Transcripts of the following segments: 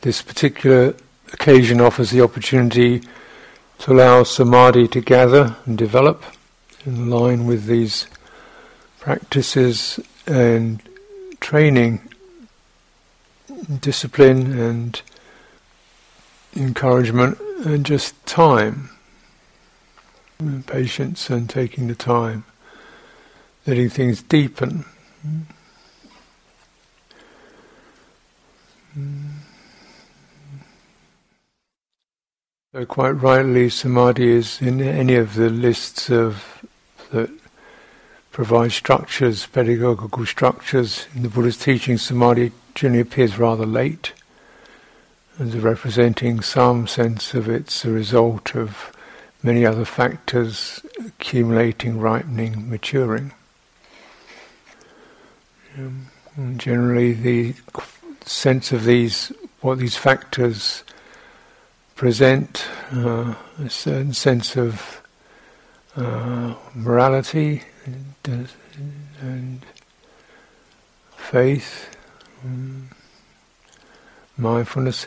This particular occasion offers the opportunity to allow samadhi to gather and develop in line with these practices and training, discipline and encouragement, and just time, patience, and taking the time, letting things deepen. So quite rightly, samadhi is in any of the lists of that provide structures, pedagogical structures. In the Buddha's teaching, samadhi generally appears rather late, as representing some sense of it's a result of many other factors accumulating, ripening, maturing. Um, generally, the sense of these, what these factors present uh, a certain sense of uh, morality and, and faith, um, mindfulness,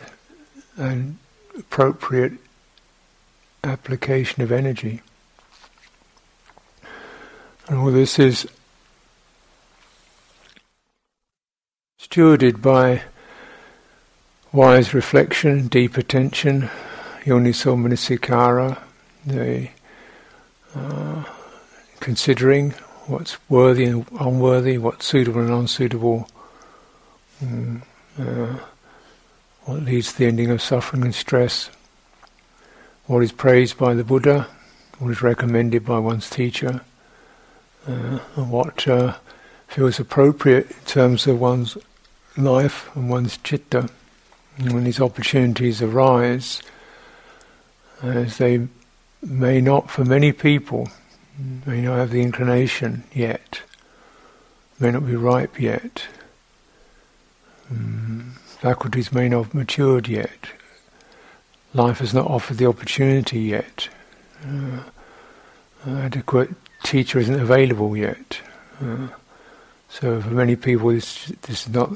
and appropriate application of energy. And all this is stewarded by wise reflection, deep attention, yoniso manasikara, the uh, considering what's worthy and unworthy, what's suitable and unsuitable, mm, uh, what leads to the ending of suffering and stress, what is praised by the Buddha, what is recommended by one's teacher, uh, and what uh, feels appropriate in terms of one's life and one's chitta. When these opportunities arise, as they may not for many people, may not have the inclination yet, may not be ripe yet, um, faculties may not have matured yet, life has not offered the opportunity yet, uh, adequate teacher isn't available yet. Uh, so for many people this, this is not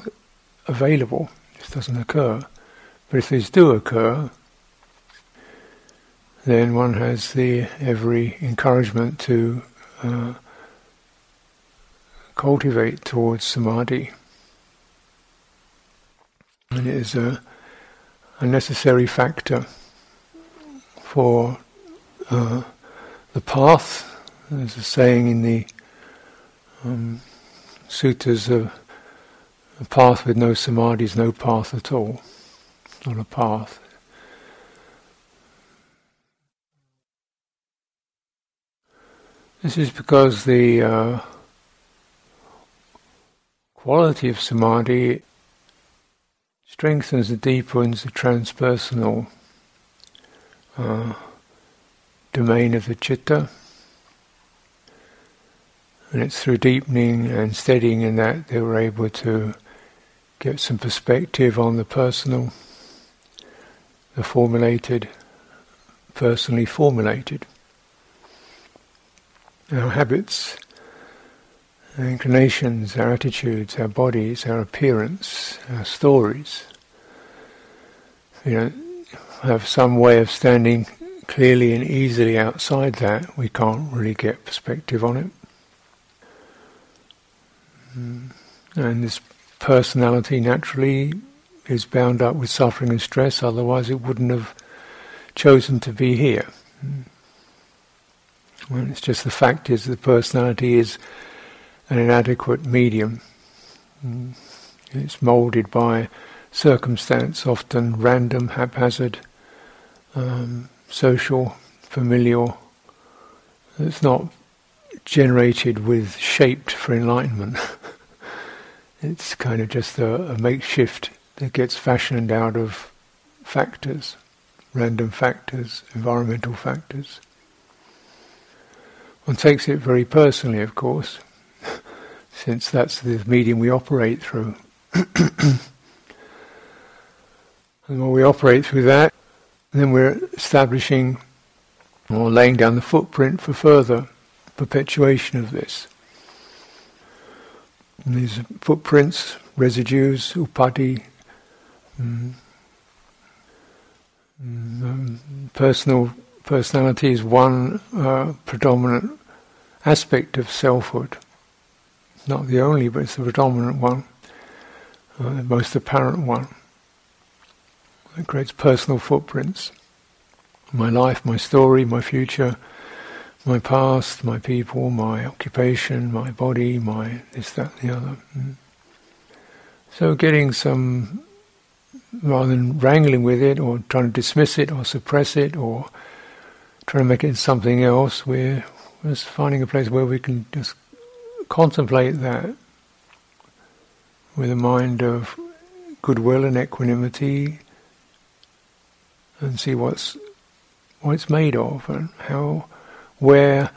available, this doesn't occur. But if these do occur, then one has the every encouragement to uh, cultivate towards samadhi. And it is a, a necessary factor for uh, the path. There's a saying in the um, suttas of a path with no samadhi is no path at all not a path. This is because the uh, quality of samadhi strengthens and deepens the transpersonal uh, domain of the chitta. And it's through deepening and steadying in that they we're able to get some perspective on the personal the formulated, personally formulated. Our habits, our inclinations, our attitudes, our bodies, our appearance, our stories, you know, have some way of standing clearly and easily outside that, we can't really get perspective on it. Mm. And this personality naturally is bound up with suffering and stress, otherwise it wouldn't have chosen to be here. Well, it's just the fact is the personality is an inadequate medium. It's moulded by circumstance, often random, haphazard, um, social, familial. It's not generated with shaped for enlightenment. it's kind of just a, a makeshift that gets fashioned out of factors, random factors, environmental factors. One takes it very personally, of course, since that's the medium we operate through. and when we operate through that, then we're establishing or laying down the footprint for further perpetuation of this. And these footprints, residues, upadhi, Mm. Mm, personal personality is one uh, predominant aspect of selfhood. Not the only, but it's the predominant one, uh, the most apparent one. It creates personal footprints. My life, my story, my future, my past, my people, my occupation, my body, my this, that, the other. Mm. So getting some, rather than wrangling with it or trying to dismiss it or suppress it or trying to make it something else, we're just finding a place where we can just contemplate that with a mind of goodwill and equanimity and see what's what it's made of and how where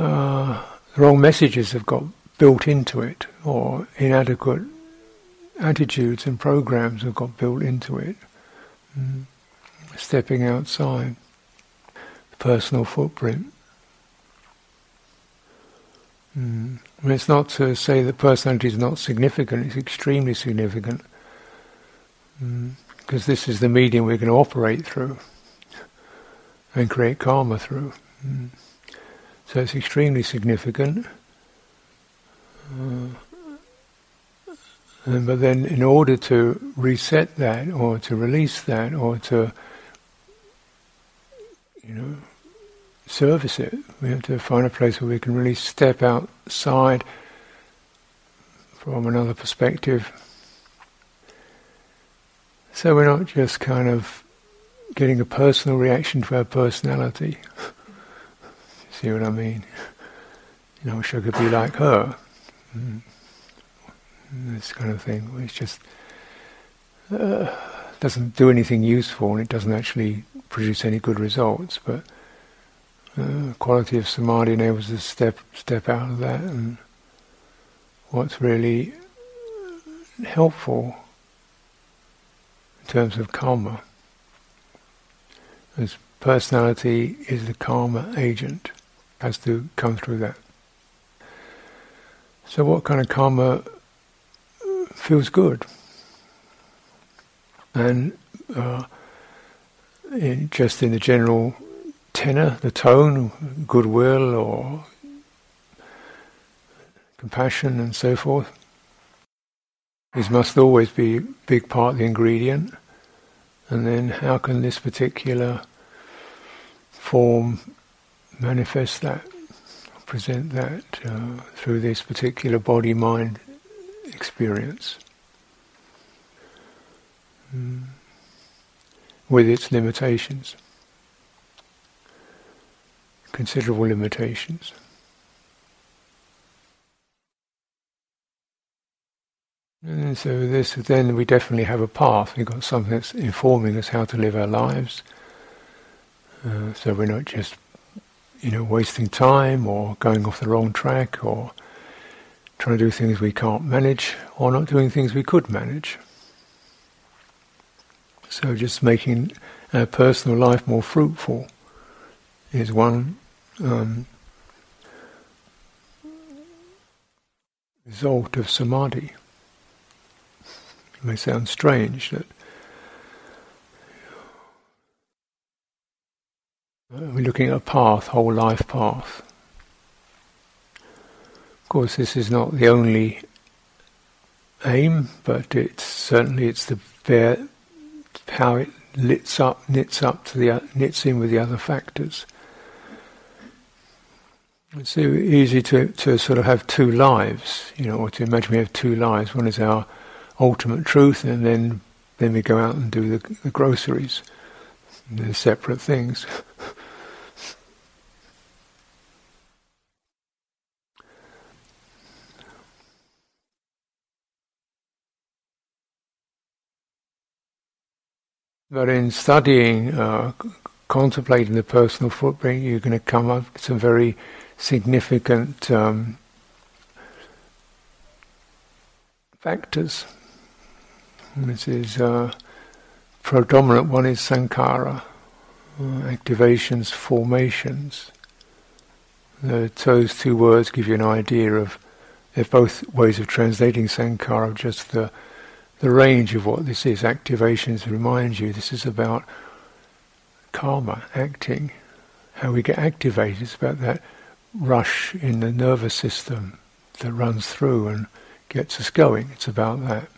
uh, wrong messages have got built into it or inadequate attitudes and programs have got built into it. Mm. Stepping outside, the personal footprint. Mm. it's not to say that personality is not significant, it's extremely significant. Mm. Because this is the medium we're going to operate through and create karma through. Mm. So it's extremely significant. Uh, and, but then, in order to reset that, or to release that, or to, you know, service it, we have to find a place where we can really step outside from another perspective. So we're not just kind of getting a personal reaction to our personality. See what I mean? You know, I wish I could be like her. Mm. This kind of thing. It's just uh, doesn't do anything useful, and it doesn't actually produce any good results. But uh, quality of samadhi enables us to step step out of that, and what's really helpful in terms of karma as personality is the karma agent, has to come through that. So, what kind of karma feels good? And uh, in, just in the general tenor, the tone, goodwill or compassion and so forth, these must always be a big part of the ingredient. And then how can this particular form manifest that, present that uh, through this particular body-mind experience? Mm. With its limitations, considerable limitations. And so this, then we definitely have a path. We've got something that's informing us how to live our lives. Uh, so we're not just, you know, wasting time or going off the wrong track or trying to do things we can't manage or not doing things we could manage. So just making our personal life more fruitful is one um, result of samadhi. It may sound strange that we're looking at a path, whole life path. Of course, this is not the only aim, but it's certainly it's the bare, how it knits up, knits up to the knits in with the other factors. It's easy to to sort of have two lives, you know, or to imagine we have two lives. One is our ultimate truth, and then then we go out and do the, the groceries. And they're separate things. but in studying, uh, contemplating the personal footprint, you're going to come up with some very significant um, factors. This is uh, predominant one is sankhara, uh, activations, formations. Those two words give you an idea of. They're both ways of translating sankhara, just the the range of what this is. Activations remind you this is about karma, acting, how we get activated. It's about that rush in the nervous system that runs through and gets us going. It's about that.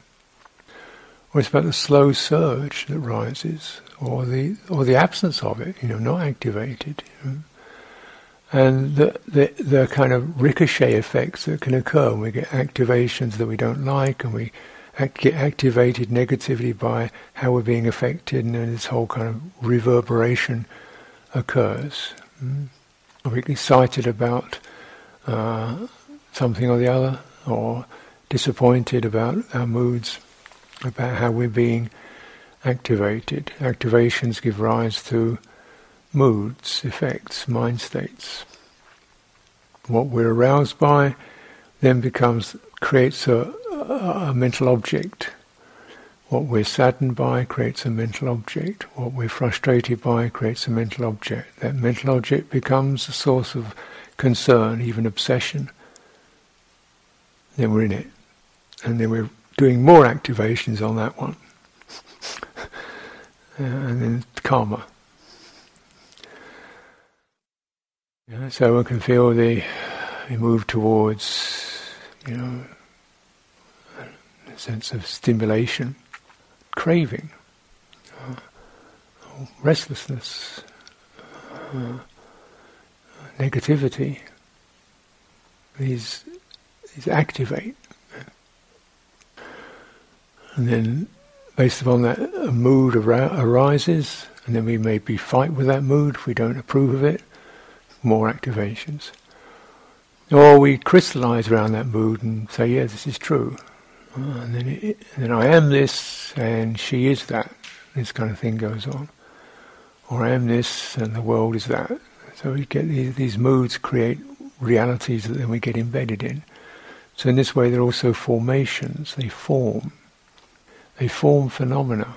Or it's about the slow surge that rises, or the or the absence of it, you know, not activated. And the, the the kind of ricochet effects that can occur when we get activations that we don't like, and we get activated negatively by how we're being affected, and this whole kind of reverberation occurs. Mm? Are we excited about uh, something or the other, or disappointed about our moods, about how we're being activated. Activations give rise to moods, effects, mind states. What we're aroused by then becomes creates a, a, mental object. What we're saddened by creates a mental object. What we're frustrated by creates a mental object. That mental object becomes a source of concern, even obsession. Then we're in it. And then we're doing more activations on that one. and then karma. Yeah, so one can feel the move towards, you know, sense of stimulation, craving, uh, restlessness, uh, negativity. These these activate, and then based upon that, a mood ar- arises, and then we maybe fight with that mood if we don't approve of it. More activations. Or we crystallize around that mood and say, yeah, this is true. Uh, and then, it, then I am this and she is that. This kind of thing goes on. Or I am this and the world is that. So we get these, these moods create realities that then we get embedded in. So in this way they're also formations, they form. They form phenomena.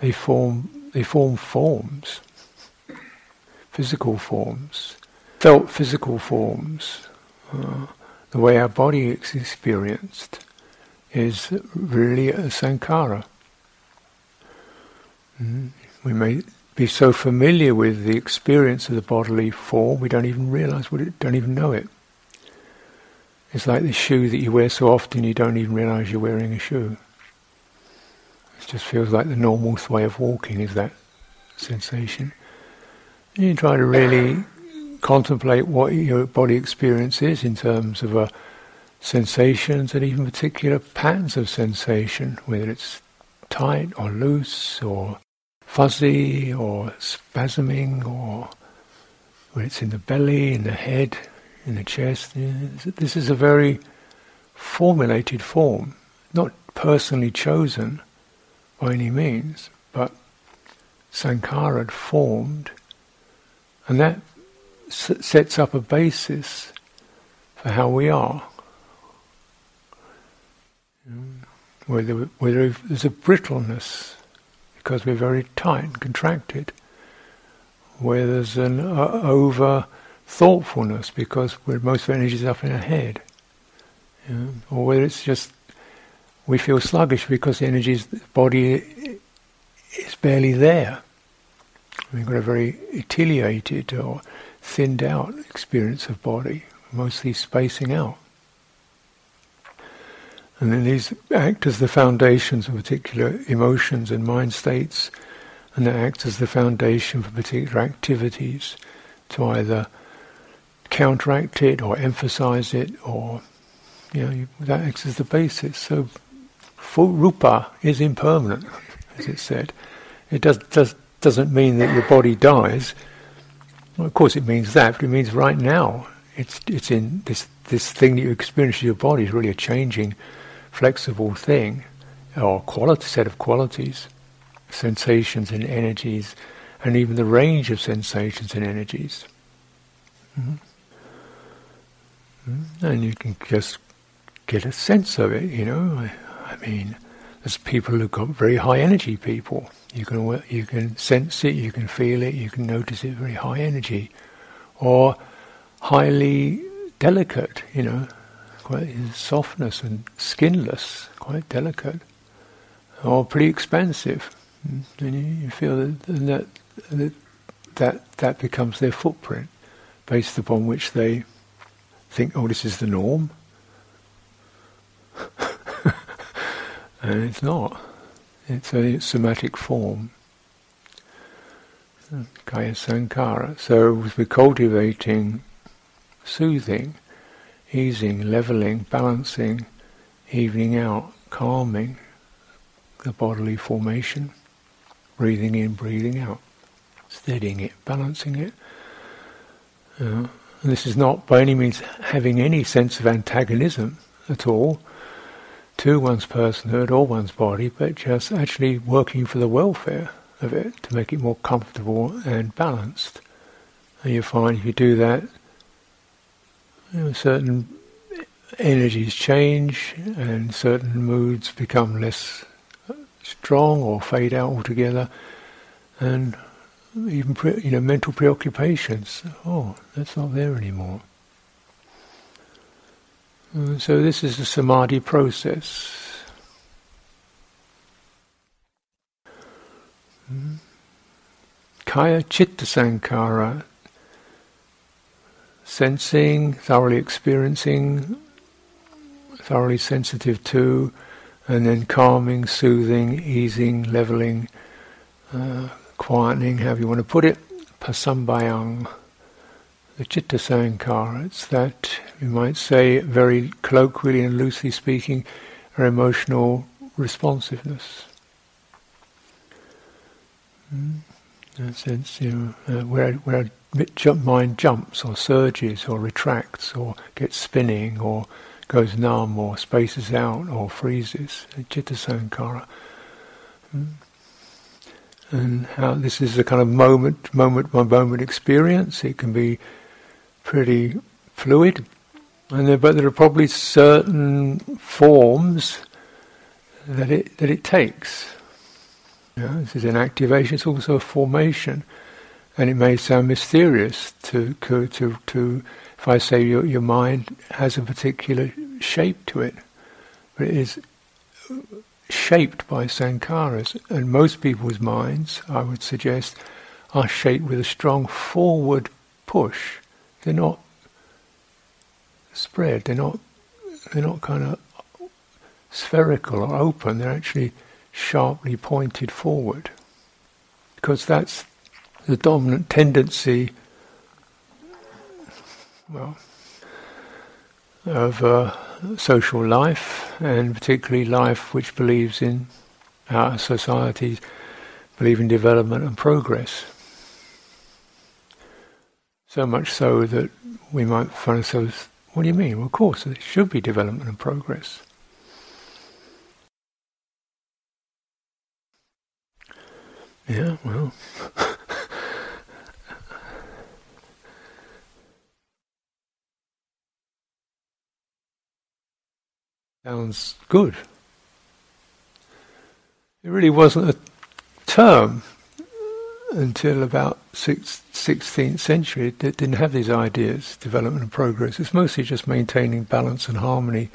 They form they form forms. Physical forms felt physical forms, uh, the way our body is experienced, is really a sankhara. Mm. We may be so familiar with the experience of the bodily form, we don't even realize what it, don't even know it. It's like the shoe that you wear so often you don't even realize you're wearing a shoe. It just feels like the normal way of walking is that sensation. And you try to really contemplate what your body experience is in terms of uh, sensations and even particular patterns of sensation, whether it's tight or loose or fuzzy or spasming or whether it's in the belly, in the head, in the chest. This is a very formulated form, not personally chosen by any means, but sankhara formed, and that sets up a basis for how we are. Whether, whether there's a brittleness because we're very tight and contracted, where there's an uh, over thoughtfulness because most of our energy is up in our head, or whether it's just we feel sluggish because the energy is, the body is barely there. We've got a very etiolated or thinned out experience of body, mostly spacing out. And then these act as the foundations of particular emotions and mind states, and they act as the foundation for particular activities to either counteract it or emphasize it, or you know that acts as the basis. So, full rupa is impermanent, as it said. It does, does doesn't mean that your body dies. Well, of course, it means that, but it means right now. It's it's in this this thing that you experience in your body is really a changing, flexible thing, or quality set of qualities, sensations and energies, and even the range of sensations and energies. Mm-hmm. mm-hmm. And you can just get a sense of it. You know, I, I mean, there's people who've got very high energy people you can you can sense it, you can feel it, you can notice it. Very high energy, or highly delicate. You know, quite softness and skinless, quite delicate, or pretty expansive. And you, feel that, that, that that that becomes their footprint, based upon which they think, oh, this is the norm. and it's not. It's a somatic form. Kaya Sankhara. So we're cultivating soothing, easing, leveling, balancing, evening out, calming the bodily formation, breathing in, breathing out, steadying it, balancing it. Uh, this is not by any means having any sense of antagonism at all to one's personhood or one's body, but just actually working for the welfare of it to make it more comfortable and balanced. And you find if you do that, you know, certain energies change and certain moods become less strong or fade out altogether, and even pre- you know mental preoccupations. Oh, that's not there anymore. And uh, so this is the samadhi process. Hmm. Kaya chitta sankhara, sensing, thoroughly experiencing, thoroughly sensitive to, and then calming, soothing, easing, leveling, uh, quietening, however you want to put it, passambhayam, the chitta sankhara. It's that, you might say, very colloquially and loosely speaking, our emotional responsiveness. Mm. Sense, you know, uh, where, where mind jumps or surges or retracts or gets spinning or goes numb or spaces out or freezes. Chitta sankhara. Hmm? And how this is a kind of moment, moment by moment experience. It can be pretty fluid, and there, but there are probably certain forms that it that it takes. Know, this is an activation. It's also a formation and it may sound mysterious to to to if I say your your mind has a particular shape to it, but it is shaped by sankharas, and most people's minds, I would suggest, are shaped with a strong forward push. They're not spread. They're not. They're not kind of spherical or open. They're actually sharply pointed forward, because that's the dominant tendency, well, of uh, social life, and particularly life which believes in our societies, believe in development and progress. So much so that we might find ourselves, what do you mean? Well, of course, it should be development and progress. Yeah, well. Sounds good. It really wasn't a term until about six, 16th century. It didn't have these ideas, development and progress. It's mostly just maintaining balance and harmony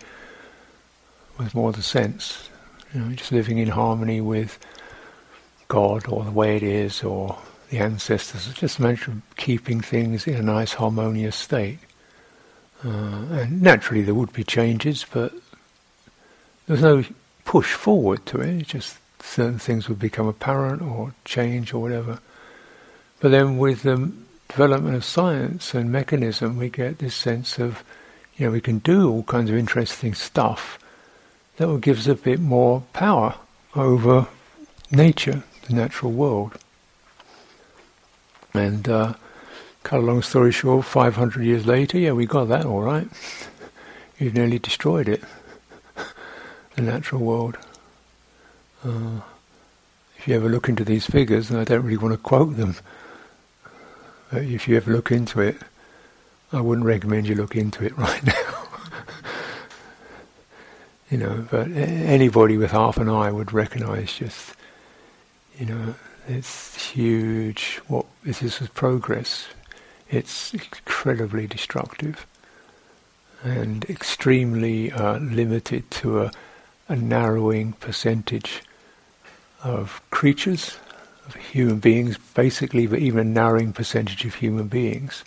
with more the sense. You know, just living in harmony with God or the way it is or the ancestors. It's just a matter of keeping things in a nice harmonious state. Uh, and naturally there would be changes, but there's no push forward to it. It's just certain things would become apparent or change or whatever. But then with the development of science and mechanism, we get this sense of, you know, we can do all kinds of interesting stuff that will give us a bit more power over nature, the natural world. And uh, cut a long story short, 500 years later, yeah, we got that all right. You've nearly destroyed it the natural world. Uh, if you ever look into these figures, and I don't really want to quote them, but if you ever look into it, I wouldn't recommend you look into it right now. you know, but anybody with half an eye would recognize just, you know, it's huge. What this is progress. It's incredibly destructive, and extremely uh, limited to a, a narrowing percentage of creatures, of human beings, basically, but even a narrowing percentage of human beings,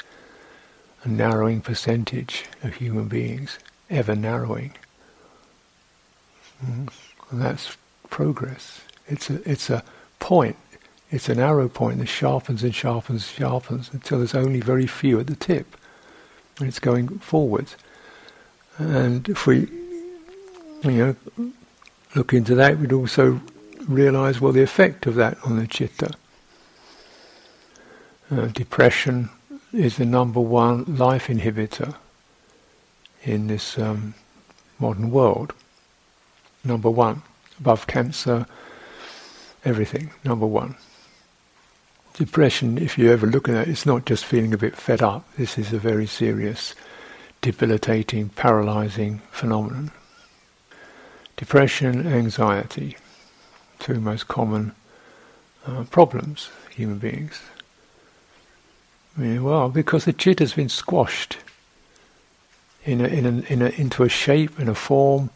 a narrowing percentage of human beings, ever narrowing. Mm. That's progress. It's a, it's a point. It's an arrow point that sharpens and sharpens and sharpens until there's only very few at the tip. And it's going forwards. And if we, you know, look into that, we'd also realize, well, the effect of that on the chitta. Uh, depression is the number one life inhibitor in this um, modern world. Number one, above cancer, everything. Number one. Depression, if you ever look at it, it's not just feeling a bit fed up. This is a very serious, debilitating, paralyzing phenomenon. Depression, anxiety, two most common uh, problems human beings. Well, because the chit has been squashed in a, in a, in a, into a shape and a form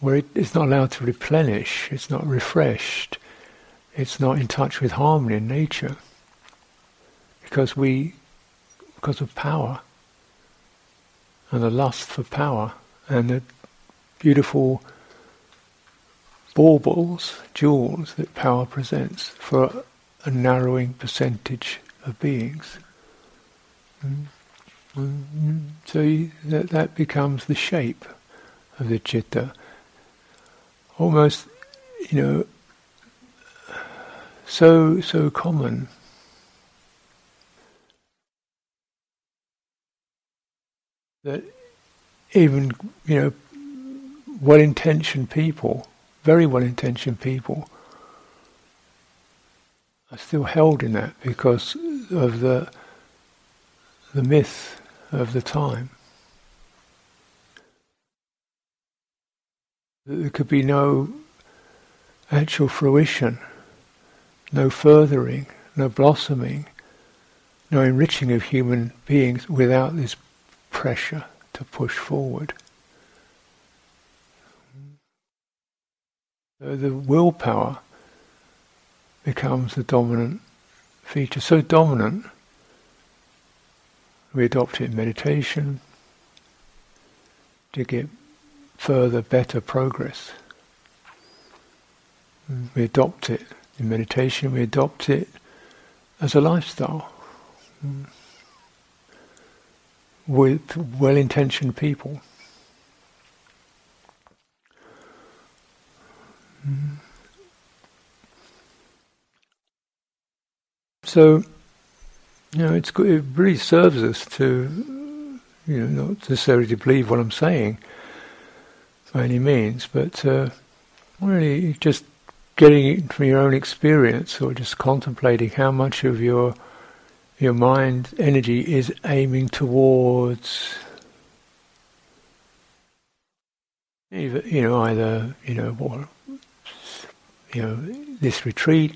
where it is not allowed to replenish, it's not refreshed, it's not in touch with harmony in nature. Because we, because of power, and the lust for power, and the beautiful baubles, jewels that power presents for a narrowing percentage of beings. Mm-hmm. So you, that, that becomes the shape of the chitta almost, you know, so so common. That even you know well-intentioned people, very well-intentioned people, are still held in that because of the the myth of the time. There could be no actual fruition, no furthering, no blossoming, no enriching of human beings without this pressure to push forward. So the willpower becomes the dominant feature. So dominant, we adopt it in meditation to get further, better progress. Mm, we adopt it in meditation, we adopt it as a lifestyle mm. with well intentioned people. Mm. So, you know, it really serves us to, you know, not necessarily to believe what I'm saying, by any means, but uh, really just getting it from your own experience or just contemplating how much of your your mind energy is aiming towards either, you know either you know you know this retreat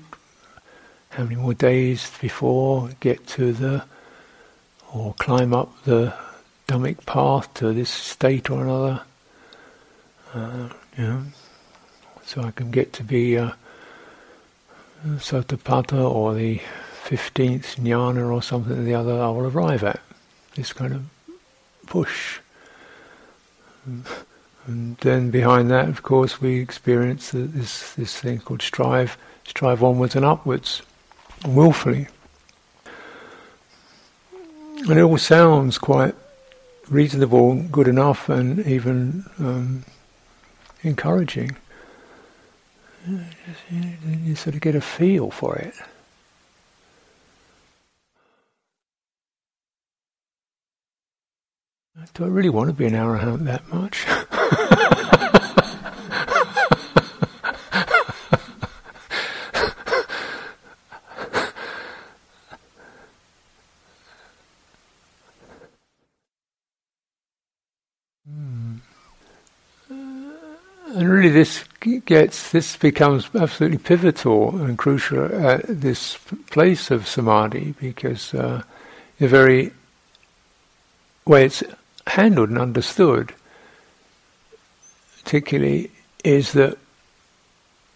how many more days before get to the or climb up the Dhammic path to this state or another uh, know, so I can get to be uh, Sotapanna or the 15th jnana or something or the other I will arrive at. This kind of push. And then behind that, of course, we experience this this thing called strive, strive onwards and upwards, willfully. And it all sounds quite reasonable, good enough, and even um, encouraging. You sort of get a feel for it. Do I really want to be an arahant that much? And really, this gets this becomes absolutely pivotal and crucial at this place of samadhi because uh, the very way it's handled and understood, particularly, is that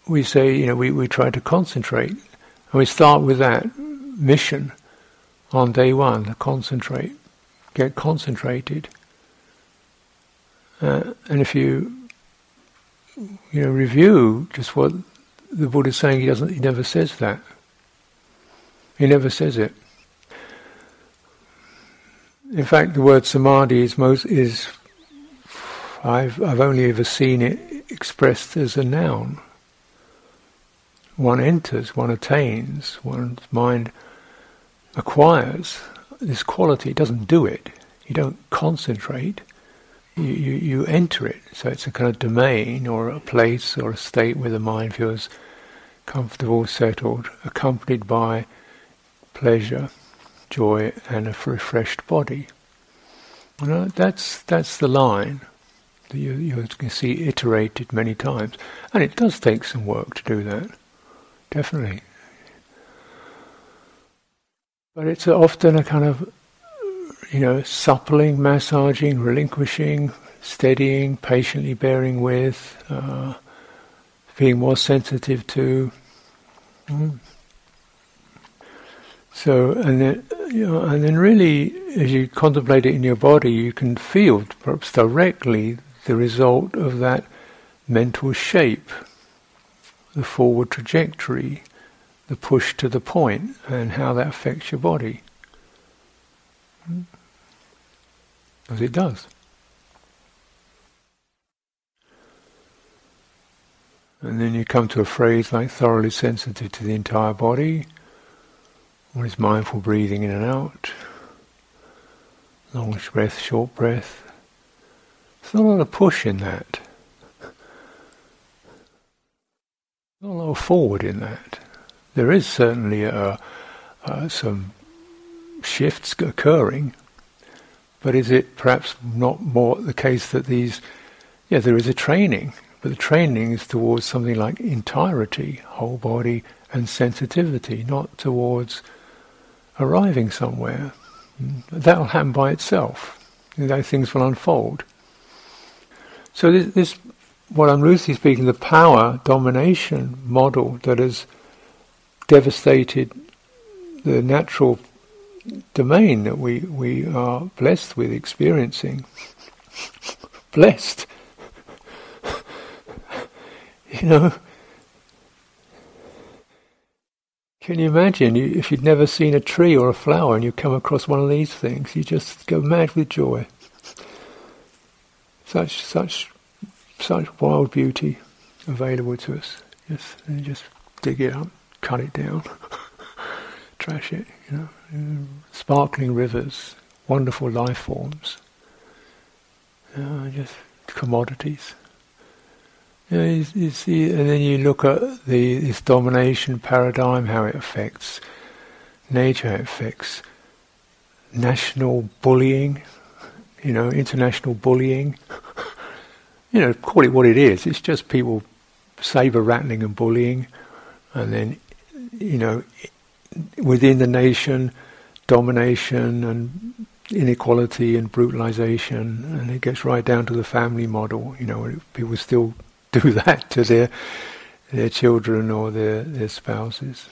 we say, you know, we, we try to concentrate. And we start with that mission on day one, to concentrate, get concentrated. Uh, and if you, you know, review just what the Buddha is saying, he doesn't, he never says that. He never says it. In fact, the word samadhi is most is. I've I've only ever seen it expressed as a noun. One enters, one attains, one's mind acquires this quality. It doesn't do it. You don't concentrate. You, you, you enter it. So it's a kind of domain or a place or a state where the mind feels comfortable, settled, accompanied by pleasure joy and a refreshed body. You know, that's that's the line that you, you can see iterated many times, and it does take some work to do that, definitely. But it's often a kind of, you know, suppling, massaging, relinquishing, steadying, patiently bearing with, uh, being more sensitive to. Mm. So, and then, you know, and then really, as you contemplate it in your body, you can feel perhaps directly the result of that mental shape, the forward trajectory, the push to the point, and how that affects your body. As it does. And then you come to a phrase like thoroughly sensitive to the entire body. What is mindful breathing in and out? Long breath, short breath. There's not a lot of push in that. Not a lot of forward in that. There is certainly a, uh, some shifts occurring, but is it perhaps not more the case that these, yeah, there is a training, but the training is towards something like entirety, whole body, and sensitivity, not towards arriving somewhere. That'll happen by itself. Those things will unfold. So this, this, what I'm loosely speaking, the power domination model that has devastated the natural domain that we, we are blessed with experiencing. blessed. you know, Can you imagine you, if you'd never seen a tree or a flower and you come across one of these things, you just go mad with joy. Such such such wild beauty available to us. Just just dig it up, cut it down, trash it. You know, Uh, sparkling rivers, wonderful life forms. Uh, just commodities. You, know, you, you, see, and then you look at the this domination paradigm, how it affects nature, how it affects national bullying, you know, international bullying. you know, call it what it is. It's just people saber rattling and bullying, and then, you know, within the nation, domination and inequality and brutalization, and it gets right down to the family model. You know, people still do that to their their children or their, their spouses.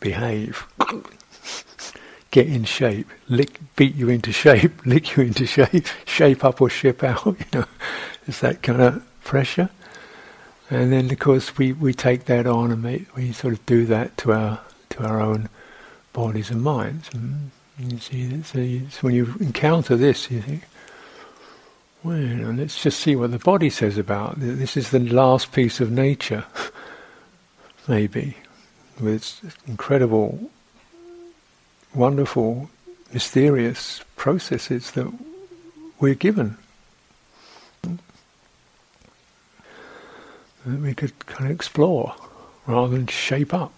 Behave. Get in shape. Lick, beat you into shape. Lick you into shape. Shape up or ship out. You know, it's that kind of pressure. And then, of course, we, we take that on and make, we sort of do that to our to our own bodies and minds. And you see, so, when you encounter this, you think, well, let's just see what the body says about this. Is the last piece of nature, maybe, with its incredible, wonderful, mysterious processes that we're given. That we could kind of explore rather than shape up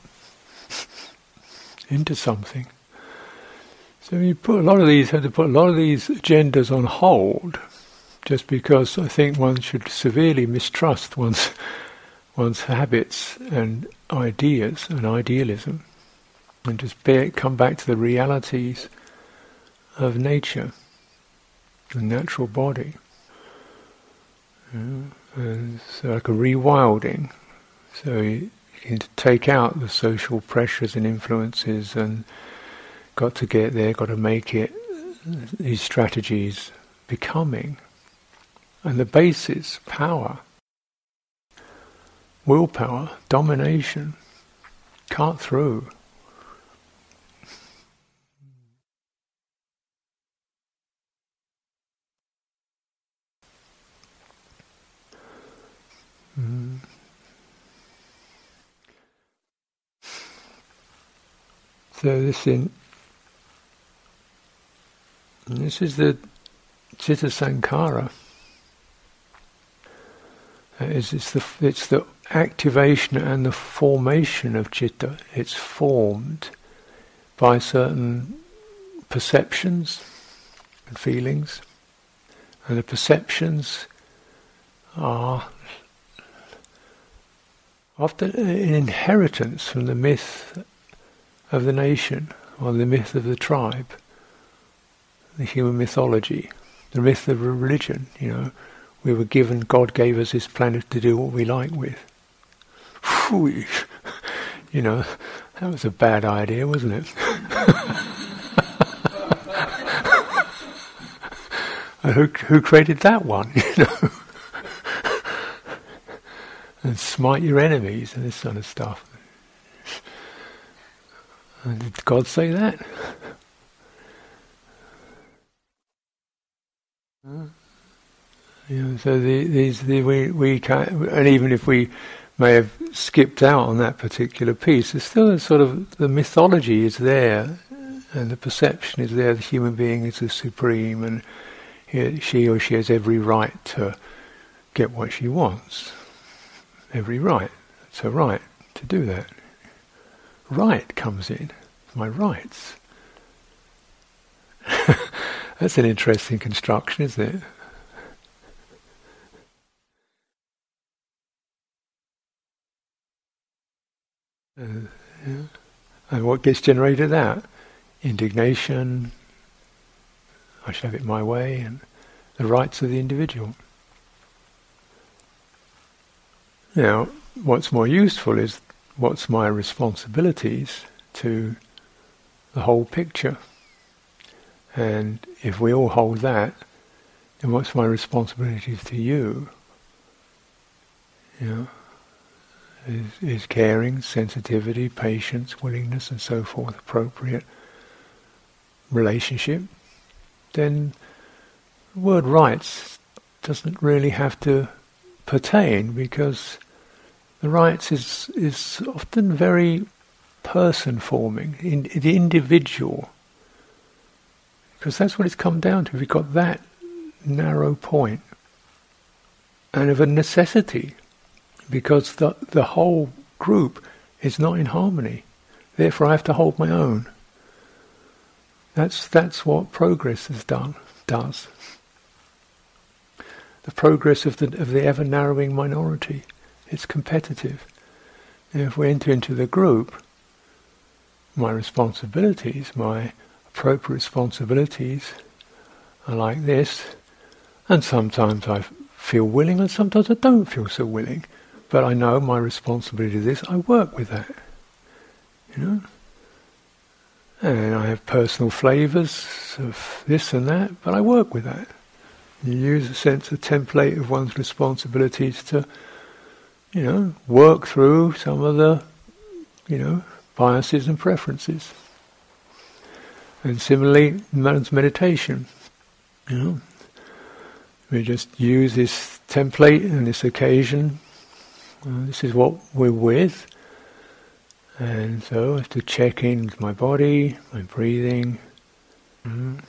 into something. So you put a lot of these had to put a lot of these agendas on hold just because I think one should severely mistrust one's one's habits and ideas and idealism, and just bear, come back to the realities of nature. the natural body. and Uh, it's like a rewilding. So you, you can take out the social pressures and influences and got to get there, got to make it, these strategies becoming. And the basis, power, willpower, domination, cut through. So this in this is the chitta Sankhara. It's, it's, the, it's the activation and the formation of chitta. It's formed by certain perceptions and feelings. And the perceptions are often an inheritance from the myth of the nation or the myth of the tribe, the human mythology, the myth of religion, you know. We were given, God gave us this planet to do what we like with. Whew, you know, that was a bad idea, wasn't it? who, who created that one, you know? and smite your enemies and this sort of stuff. Did God say that? You know, so the, these the, we we can and even if we may have skipped out on that particular piece, there's still a sort of the mythology is there, and the perception is there. The human being is the supreme, and he, she or she has every right to get what she wants. Every right. It's a right to do that right comes in. My rights. That's an interesting construction, isn't it? Uh, yeah. And what gets generated out? Indignation, I should have it my way, and the rights of the individual. Now, what's more useful is what's my responsibilities to the whole picture. And if we all hold that, then what's my responsibilities to you? You know, is, is caring, sensitivity, patience, willingness, and so forth appropriate relationship? Then word rights doesn't really have to pertain because the rights is is often very person forming, in, the individual, because that's what it's come down to. We've got that narrow point, and of a necessity, because the the whole group is not in harmony. Therefore, I have to hold my own. That's that's what progress has done does. The progress of the of the ever narrowing minority. It's competitive. And if we enter into the group, my responsibilities, my appropriate responsibilities are like this, and sometimes I feel willing and sometimes I don't feel so willing. But I know my responsibility is this, I work with that. You know? And I have personal flavours of this and that, but I work with that. You use a sense of template of one's responsibilities to you know, work through some of the, you know, biases and preferences. And similarly, meditation, you know, we just use this template and this occasion. Uh, this is what we're with. And so I have to check in with my body, my breathing, mm,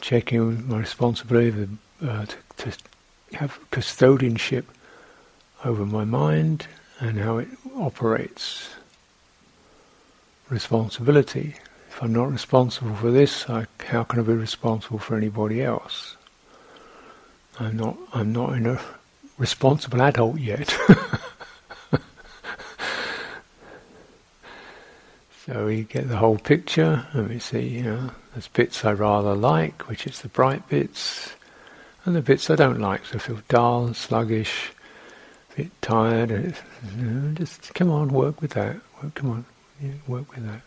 check in with my responsibility uh, to, to have custodianship over my mind and how it operates. Responsibility. If I'm not responsible for this, I, how can I be responsible for anybody else? I'm not. I'm not in a responsible adult yet. so we get the whole picture, and we see, you know, there's bits I rather like, which is the bright bits, And the bits I don't like, so I feel dull, and sluggish, a bit tired. You know, just come on, work with that. Work, come on, yeah, work with that.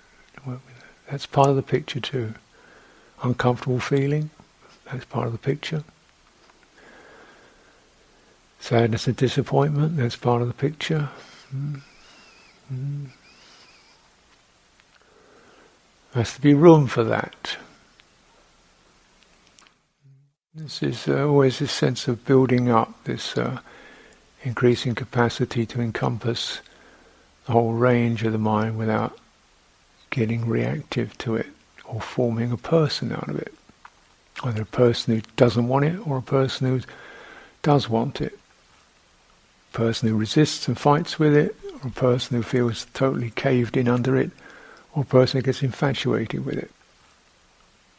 Work with that. That's part of the picture too. Uncomfortable feeling, that's part of the picture. Sadness and disappointment, that's part of the picture. Mm. Mm. There has to be room for that. This is uh, always this sense of building up, this uh, increasing capacity to encompass the whole range of the mind without getting reactive to it or forming a person out of it. Either a person who doesn't want it or a person who does want it. A person who resists and fights with it, or a person who feels totally caved in under it, or a person who gets infatuated with it.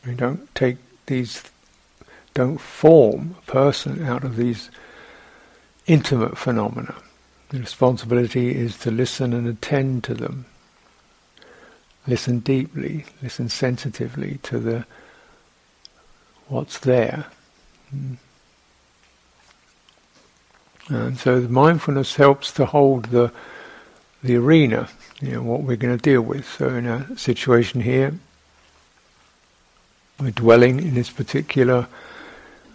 We don't take these don't form a person out of these intimate phenomena. The responsibility is to listen and attend to them. Listen deeply, listen sensitively to the what's there. Hmm. And so the mindfulness helps to hold the the arena, you know, what we're going to deal with. So in a situation here, we're dwelling in this particular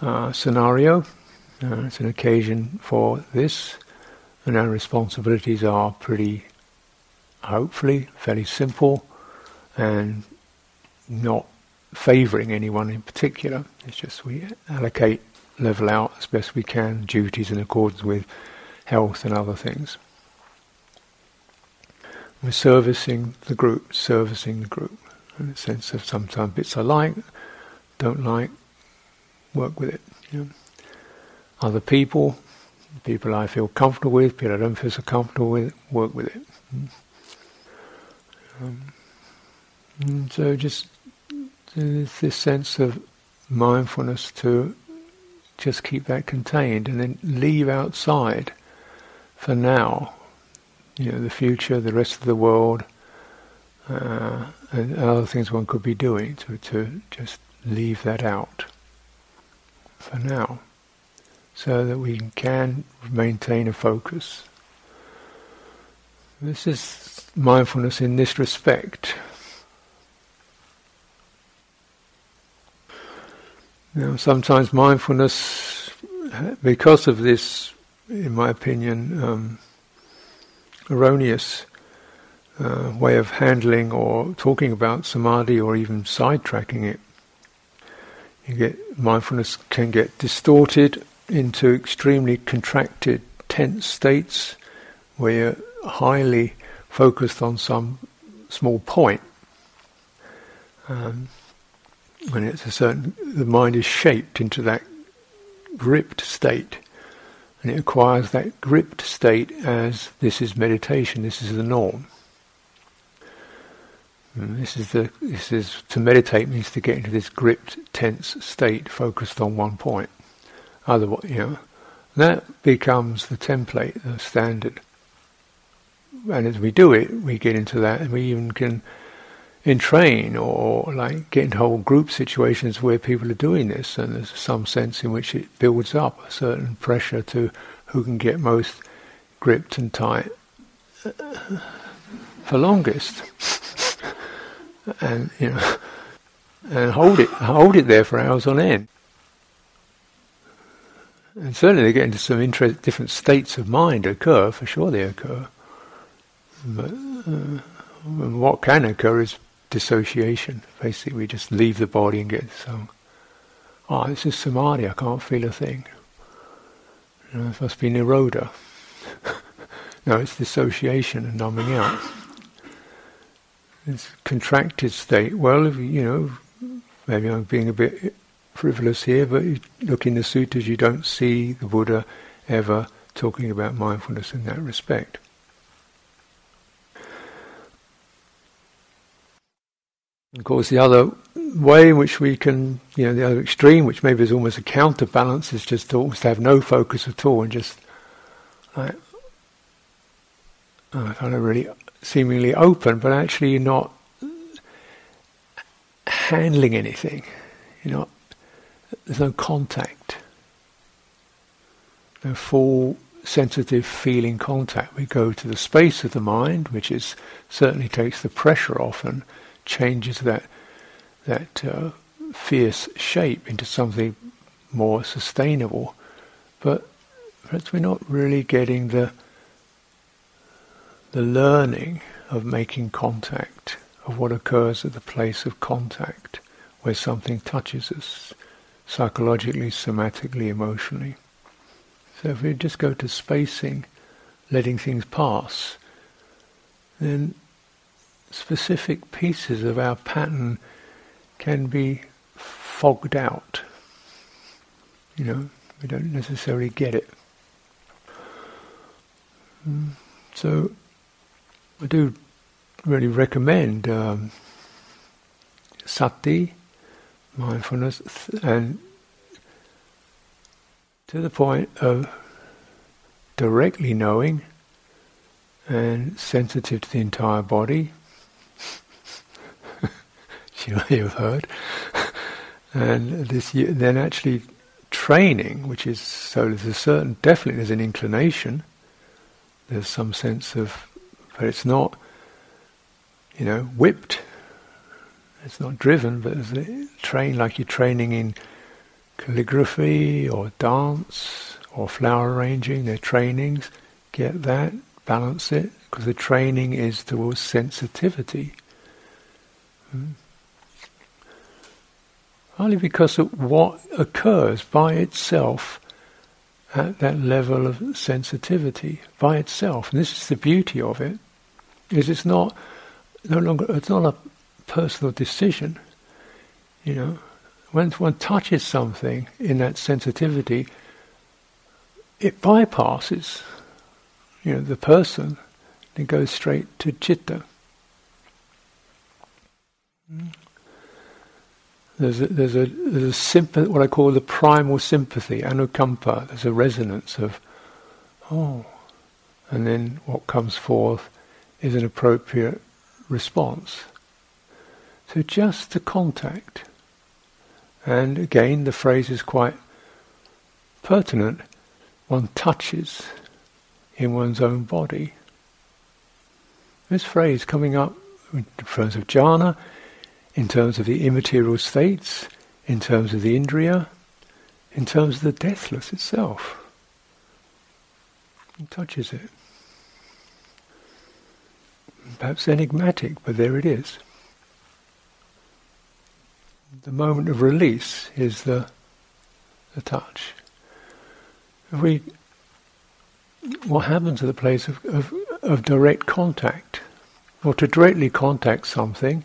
uh, scenario. Uh, it's an occasion for this, and our responsibilities are pretty, hopefully, fairly simple, and not favouring anyone in particular. It's just we allocate, level out as best we can duties in accordance with health and other things. We're servicing the group, servicing the group, in the sense of sometimes bits I like, don't like, work with it. You know. Other people, people I feel comfortable with, people I don't feel so comfortable with, work with it. Um, so just this sense of mindfulness to just keep that contained and then leave outside for now, you know, the future, the rest of the world, uh, and other things one could be doing to, to just leave that out for now, so that we can maintain a focus. This is mindfulness in this respect. Now, sometimes mindfulness, because of this, in my opinion, um, erroneous uh, way of handling or talking about samadhi or even sidetracking it, you get mindfulness can get distorted into extremely contracted, tense states where you're highly focused on some small point. Um, when it's a certain, the mind is shaped into that gripped state, and it acquires that gripped state as this is meditation, this is the norm. And this is the this is to meditate means to get into this gripped, tense state, focused on one point. Otherwise, you know, that becomes the template, the standard. And as we do it, we get into that, and we even can entrain or like get into whole group situations where people are doing this, and there's some sense in which it builds up a certain pressure to who can get most gripped and tight for longest and you know, and hold it, hold it there for hours on end. And certainly they get into some different states of mind occur, for sure they occur. But uh, what can occur is dissociation. Basically, we just leave the body and get so. Ah, oh, this is samadhi. I can't feel a thing. You know, must be nirodha. no, it's dissociation and numbing out this contracted state. Well, you know, maybe I'm being a bit frivolous here, but you look in the sutras, you don't see the Buddha ever talking about mindfulness in that respect. Of course, the other way in which we can, you know, the other extreme, which maybe is almost a counterbalance, is just to almost have no focus at all and just like, uh, kind of really seemingly open, but actually you're not handling anything. You're not, there's no contact. no full sensitive feeling contact. We go to the space of the mind, which is certainly takes the pressure off and changes that that uh, fierce shape into something more sustainable. But perhaps we're not really getting the the learning of making contact, of what occurs at the place of contact, where something touches us, psychologically, somatically, emotionally. So if we just go to spacing, letting things pass, then specific pieces of our pattern can be fogged out. You know, we don't necessarily get it. Mm. So I do really recommend um, sati, mindfulness, and to the point of directly knowing and sensitive to the entire body. you may have heard. and this then actually training, which is so there's a certain definitely there's an inclination. There's some sense of but it's not, you know, whipped. It's not driven, but it's trained like you're training in calligraphy or dance or flower arranging. They're trainings. Get that, balance it, because the training is towards sensitivity. Hmm. Only because of what occurs by itself at that level of sensitivity by itself. And this is the beauty of it, is it's not no longer it's not a personal decision. You know, when one touches something in that sensitivity, it bypasses, you know, the person and goes straight to chitta. Mm. There's a, there's a, there's a sympathy, what I call the primal sympathy, anukampa. There's a resonance of, oh, and then what comes forth is an appropriate response. So just the contact. And again, the phrase is quite pertinent. One touches in one's own body. This phrase coming up in terms of jhana in terms of the immaterial states, in terms of the indriya, in terms of the deathless itself. He touches it. Perhaps enigmatic, but there it is. The moment of release is the, the touch. If we, what happens at the place of, of, of direct contact, or to directly contact something,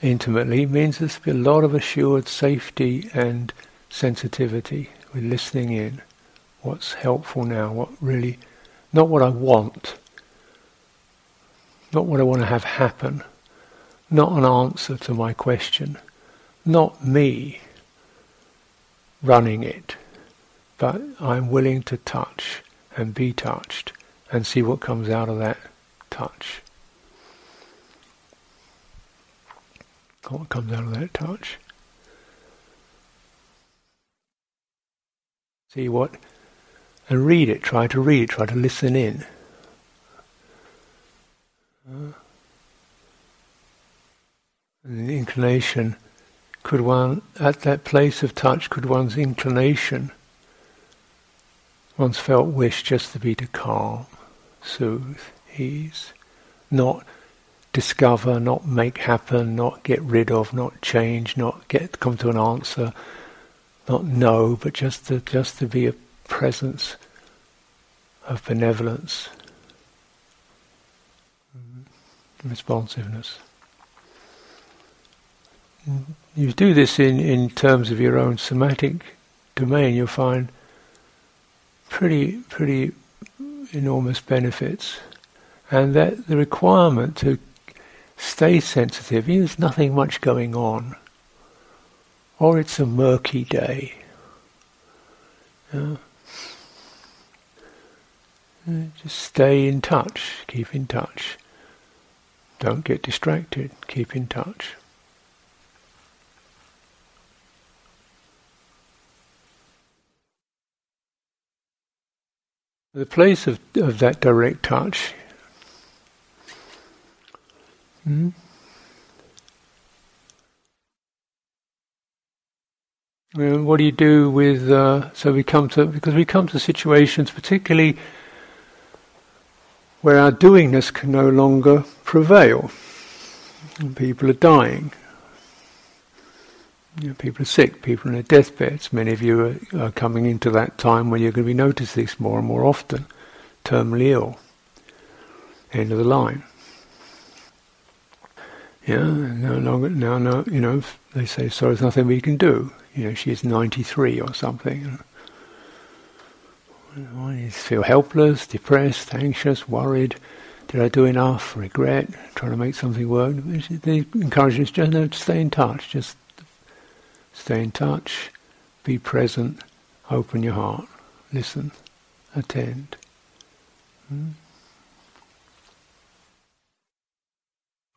intimately means there's a lot of assured safety and sensitivity. We're listening in. What's helpful now? What really, not what I want, not what I want to have happen, not an answer to my question, not me running it, but I'm willing to touch and be touched and see what comes out of that touch. what comes out of that touch. See what, and read it, try to read it, try to listen in. Uh, the inclination, could one, at that place of touch, could one's inclination, one's felt wish just to be to calm, soothe, ease, not discover, not make happen, not get rid of, not change, not get come to an answer, not know, but just to just to be a presence of benevolence, mm-hmm. responsiveness. You do this in, in terms of your own somatic domain, you'll find pretty pretty enormous benefits. And that the requirement to stay sensitive. There's nothing much going on. Or it's a murky day. Just stay in touch, keep in touch. Don't get distracted, keep in touch. The place of, of that direct touch. Hmm? what do you do with? Uh, so we come to because we come to situations, particularly where our doingness can no longer prevail. And people are dying. You know, people are sick. People are on their deathbeds. Many of you are, are coming into that time when you're going to be noticing this more and more often. Terminally ill. End of the line. Yeah, no longer now. No, you know they say, "So there's nothing we can do." You know, she's 93 or something. You feel helpless, depressed, anxious, worried. Did I do enough? Regret, trying to make something work. They encourage us just to stay in touch. Just stay in touch, be present, open your heart, listen, attend. Hmm?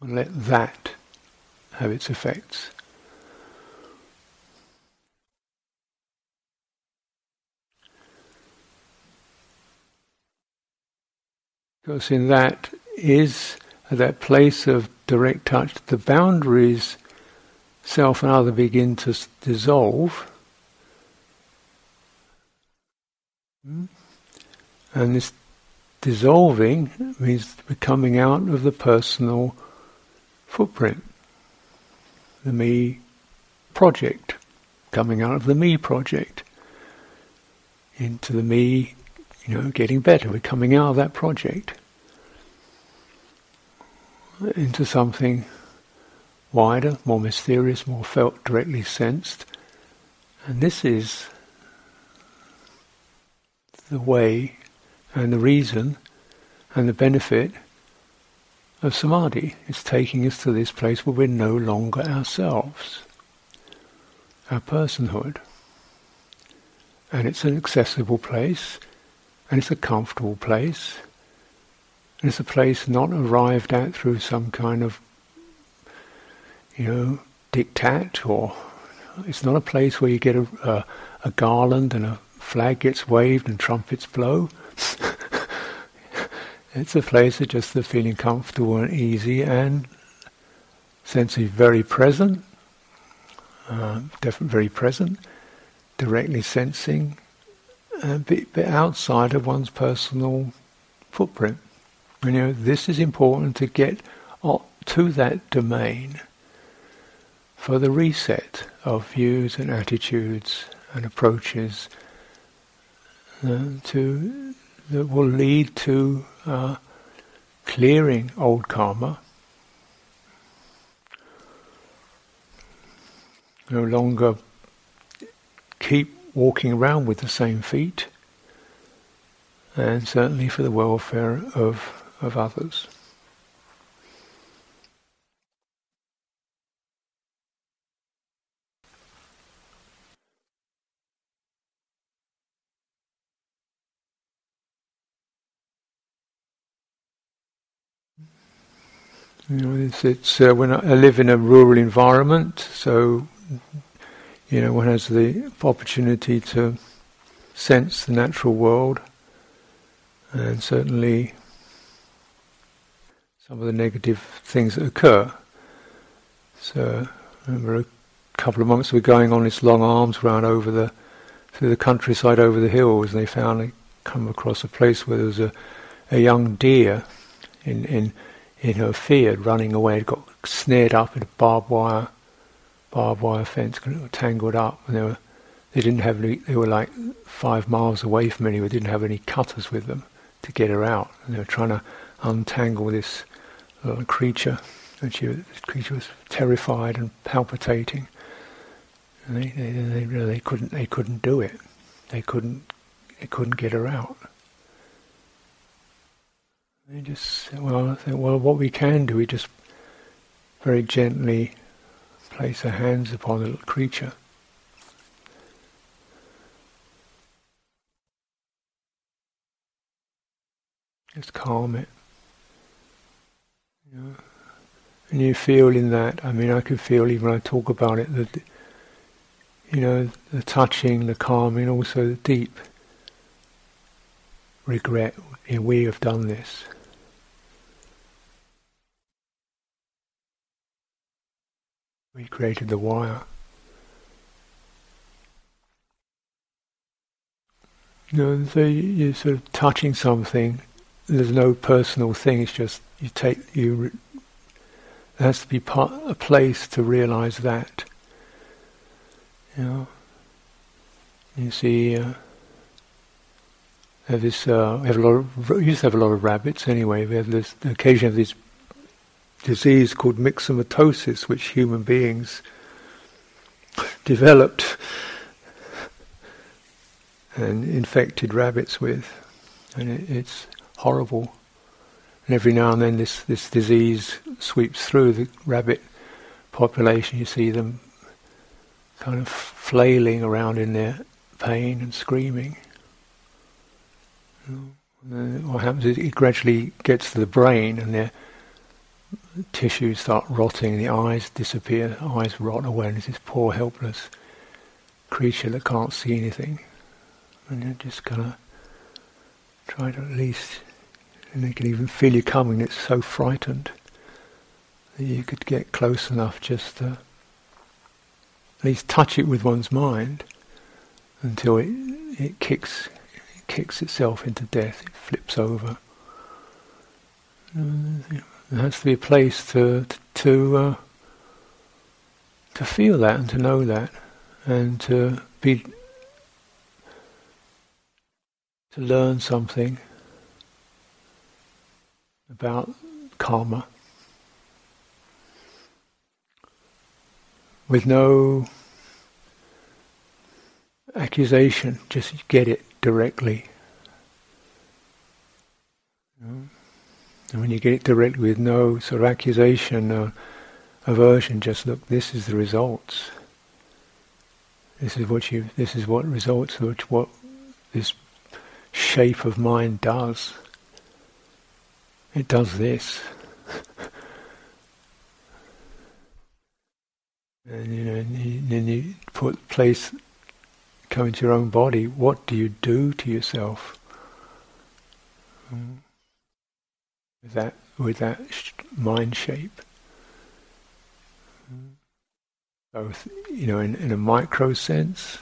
And let that have its effects. Because in that is that place of direct touch, the boundaries, self and other, begin to dissolve. And this dissolving means coming out of the personal footprint, the me project, coming out of the me project into the me you know, getting better. We're coming out of that project into something wider, more mysterious, more felt, directly sensed. And this is the way and the reason and the benefit of samadhi. It's taking us to this place where we're no longer ourselves, our personhood. And it's an accessible place and it's a comfortable place. And it's a place not arrived at through some kind of, you know, diktat or it's not a place where you get a, a, a garland and a flag gets waved and trumpets blow. it's a place of just the feeling comfortable and easy and sense of very present, uh, definitely very present, directly sensing, a bit, bit outside of one's personal footprint. You know, this is important to get to that domain for the reset of views and attitudes and approaches uh, to that will lead to uh, clearing old karma. No longer keep walking around with the same feet, and certainly for the welfare of, of others. You know, it's, it's uh, when I live in a rural environment, so you know, one has the opportunity to sense the natural world, and certainly some of the negative things that occur. So, I remember a couple of months were going on this long alms round over the through the countryside over the hills, and they found they come across a place where there was a, a young deer in in in her field running away. Got snared up in a barbed wire barbed wire fence, got tangled up, and they were they didn't have any, they were like five miles away from anywhere. Didn't have any cutters with them to get her out, and they were trying to untangle this little creature, and she this creature was terrified and palpitating. And they, they, they, they couldn't they couldn't do it. They couldn't they couldn't get her out. They just well, I think, well, what we can do, we just very gently place our hands upon the little creature. Just calm it. You know, and you feel in that, I mean, I can feel even when I talk about it, that, you know, the touching, the calming, also the deep regret, we have done this. We created the wire. You know, so you're sort of touching something. There's no personal thing. It's just you take you. There has to be part, a place to realize that. You know, you see. Uh, have this. Uh, we have a lot of. We used to have a lot of rabbits anyway. We have this the occasion of this disease called myxomatosis, which human beings developed and infected rabbits with, and it, it's horrible. And every now and then, this this disease sweeps through the rabbit population. You see them kind of flailing around in their pain and screaming. What happens is it gradually gets to the brain, and the tissues start rotting, the eyes disappear, eyes rot away, and it's this poor, helpless creature that can't see anything. And you're just gonna try to at least, and they can even feel you coming, it's so frightened that you could get close enough just to at least touch it with one's mind until it, it kicks kicks itself into death, it flips over. There has to be a place to to uh, to feel that and to know that, and to be to learn something about karma with no accusation, just get it directly. And when you get it directly with no sort of accusation or aversion, just look, this is the results. This is what you. This is what results. Which what this shape of mind does. It does this. and you know, and then you put place, come into your own body. What do you do to yourself? Mm with that with that mind shape. Both, you know, in, in a micro sense,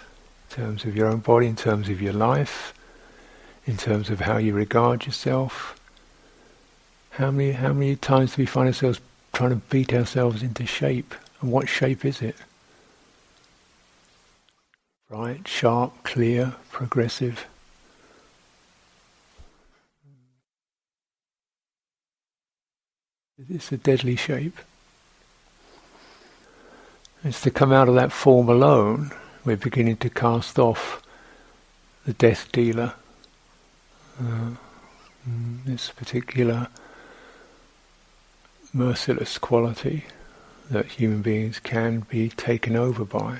in terms of your own body, in terms of your life, in terms of how you regard yourself. How many how many times do we find ourselves trying to beat ourselves into shape? And what shape is it? Bright, sharp, clear, progressive. It's a deadly shape. It's to come out of that form alone, we're beginning to cast off the death dealer, uh, this particular merciless quality that human beings can be taken over by.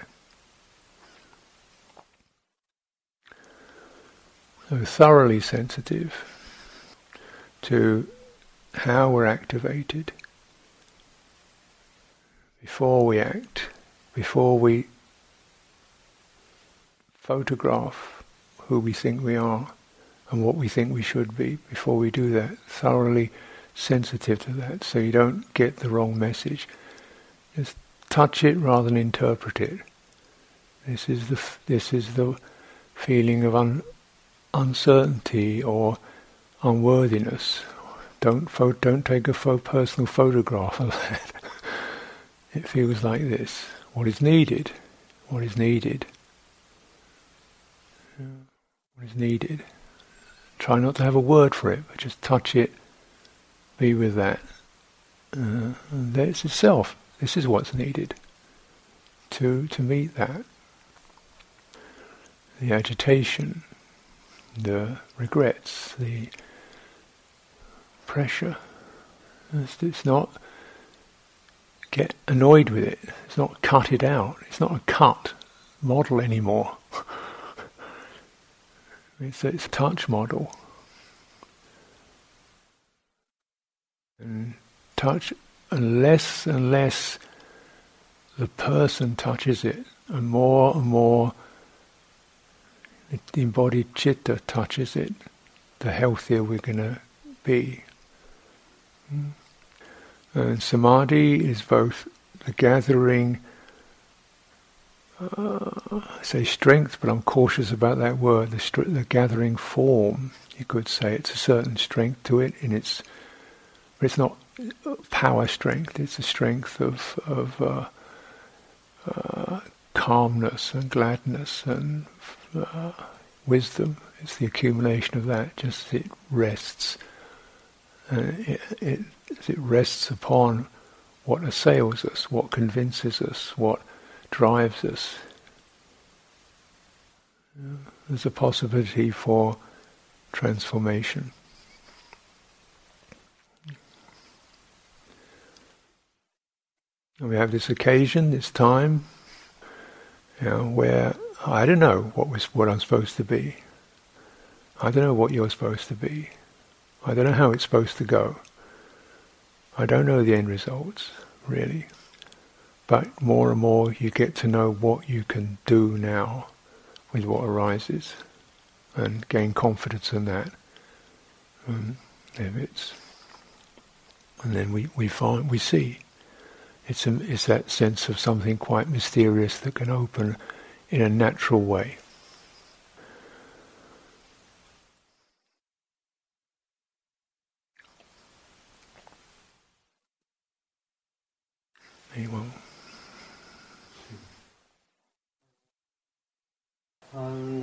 So thoroughly sensitive to how we're activated before we act, before we photograph who we think we are and what we think we should be, before we do that, thoroughly sensitive to that so you don't get the wrong message. Just touch it rather than interpret it. This is the this is the feeling of un, uncertainty or unworthiness don't pho- don't take a pho- personal photograph of that. it feels like this. What is needed? What is needed? What is needed? Try not to have a word for it, but just touch it. Be with that. Uh, and itself. This is what's needed to to meet that. The agitation, the regrets, the pressure. It's, it's, not get annoyed with it. It's not cut it out. It's not a cut model anymore. it's, it's a touch model. And touch, and less and less the person touches it, and more and more the embodied chitta touches it, the healthier we're going to be. Hmm. And samadhi is both the gathering, uh, say strength, but I'm cautious about that word, the, str- the gathering form, you could say. It's a certain strength to it in its, but it's not power strength, it's a strength of, of uh, uh, calmness and gladness and wisdom. It's the accumulation of that, just as it rests. Uh, it, it, it rests upon what assails us, what convinces us, what drives us. There's a possibility for transformation. And we have this occasion, this time, you know, where I don't know what was what I'm supposed to be. I don't know what you're supposed to be. I don't know how it's supposed to go. I don't know the end results, really. But more and more you get to know what you can do now with what arises and gain confidence in that. Um, if it's, and then we, we find, we see it's, a, it's that sense of something quite mysterious that can open in a natural way. Anyone? Um.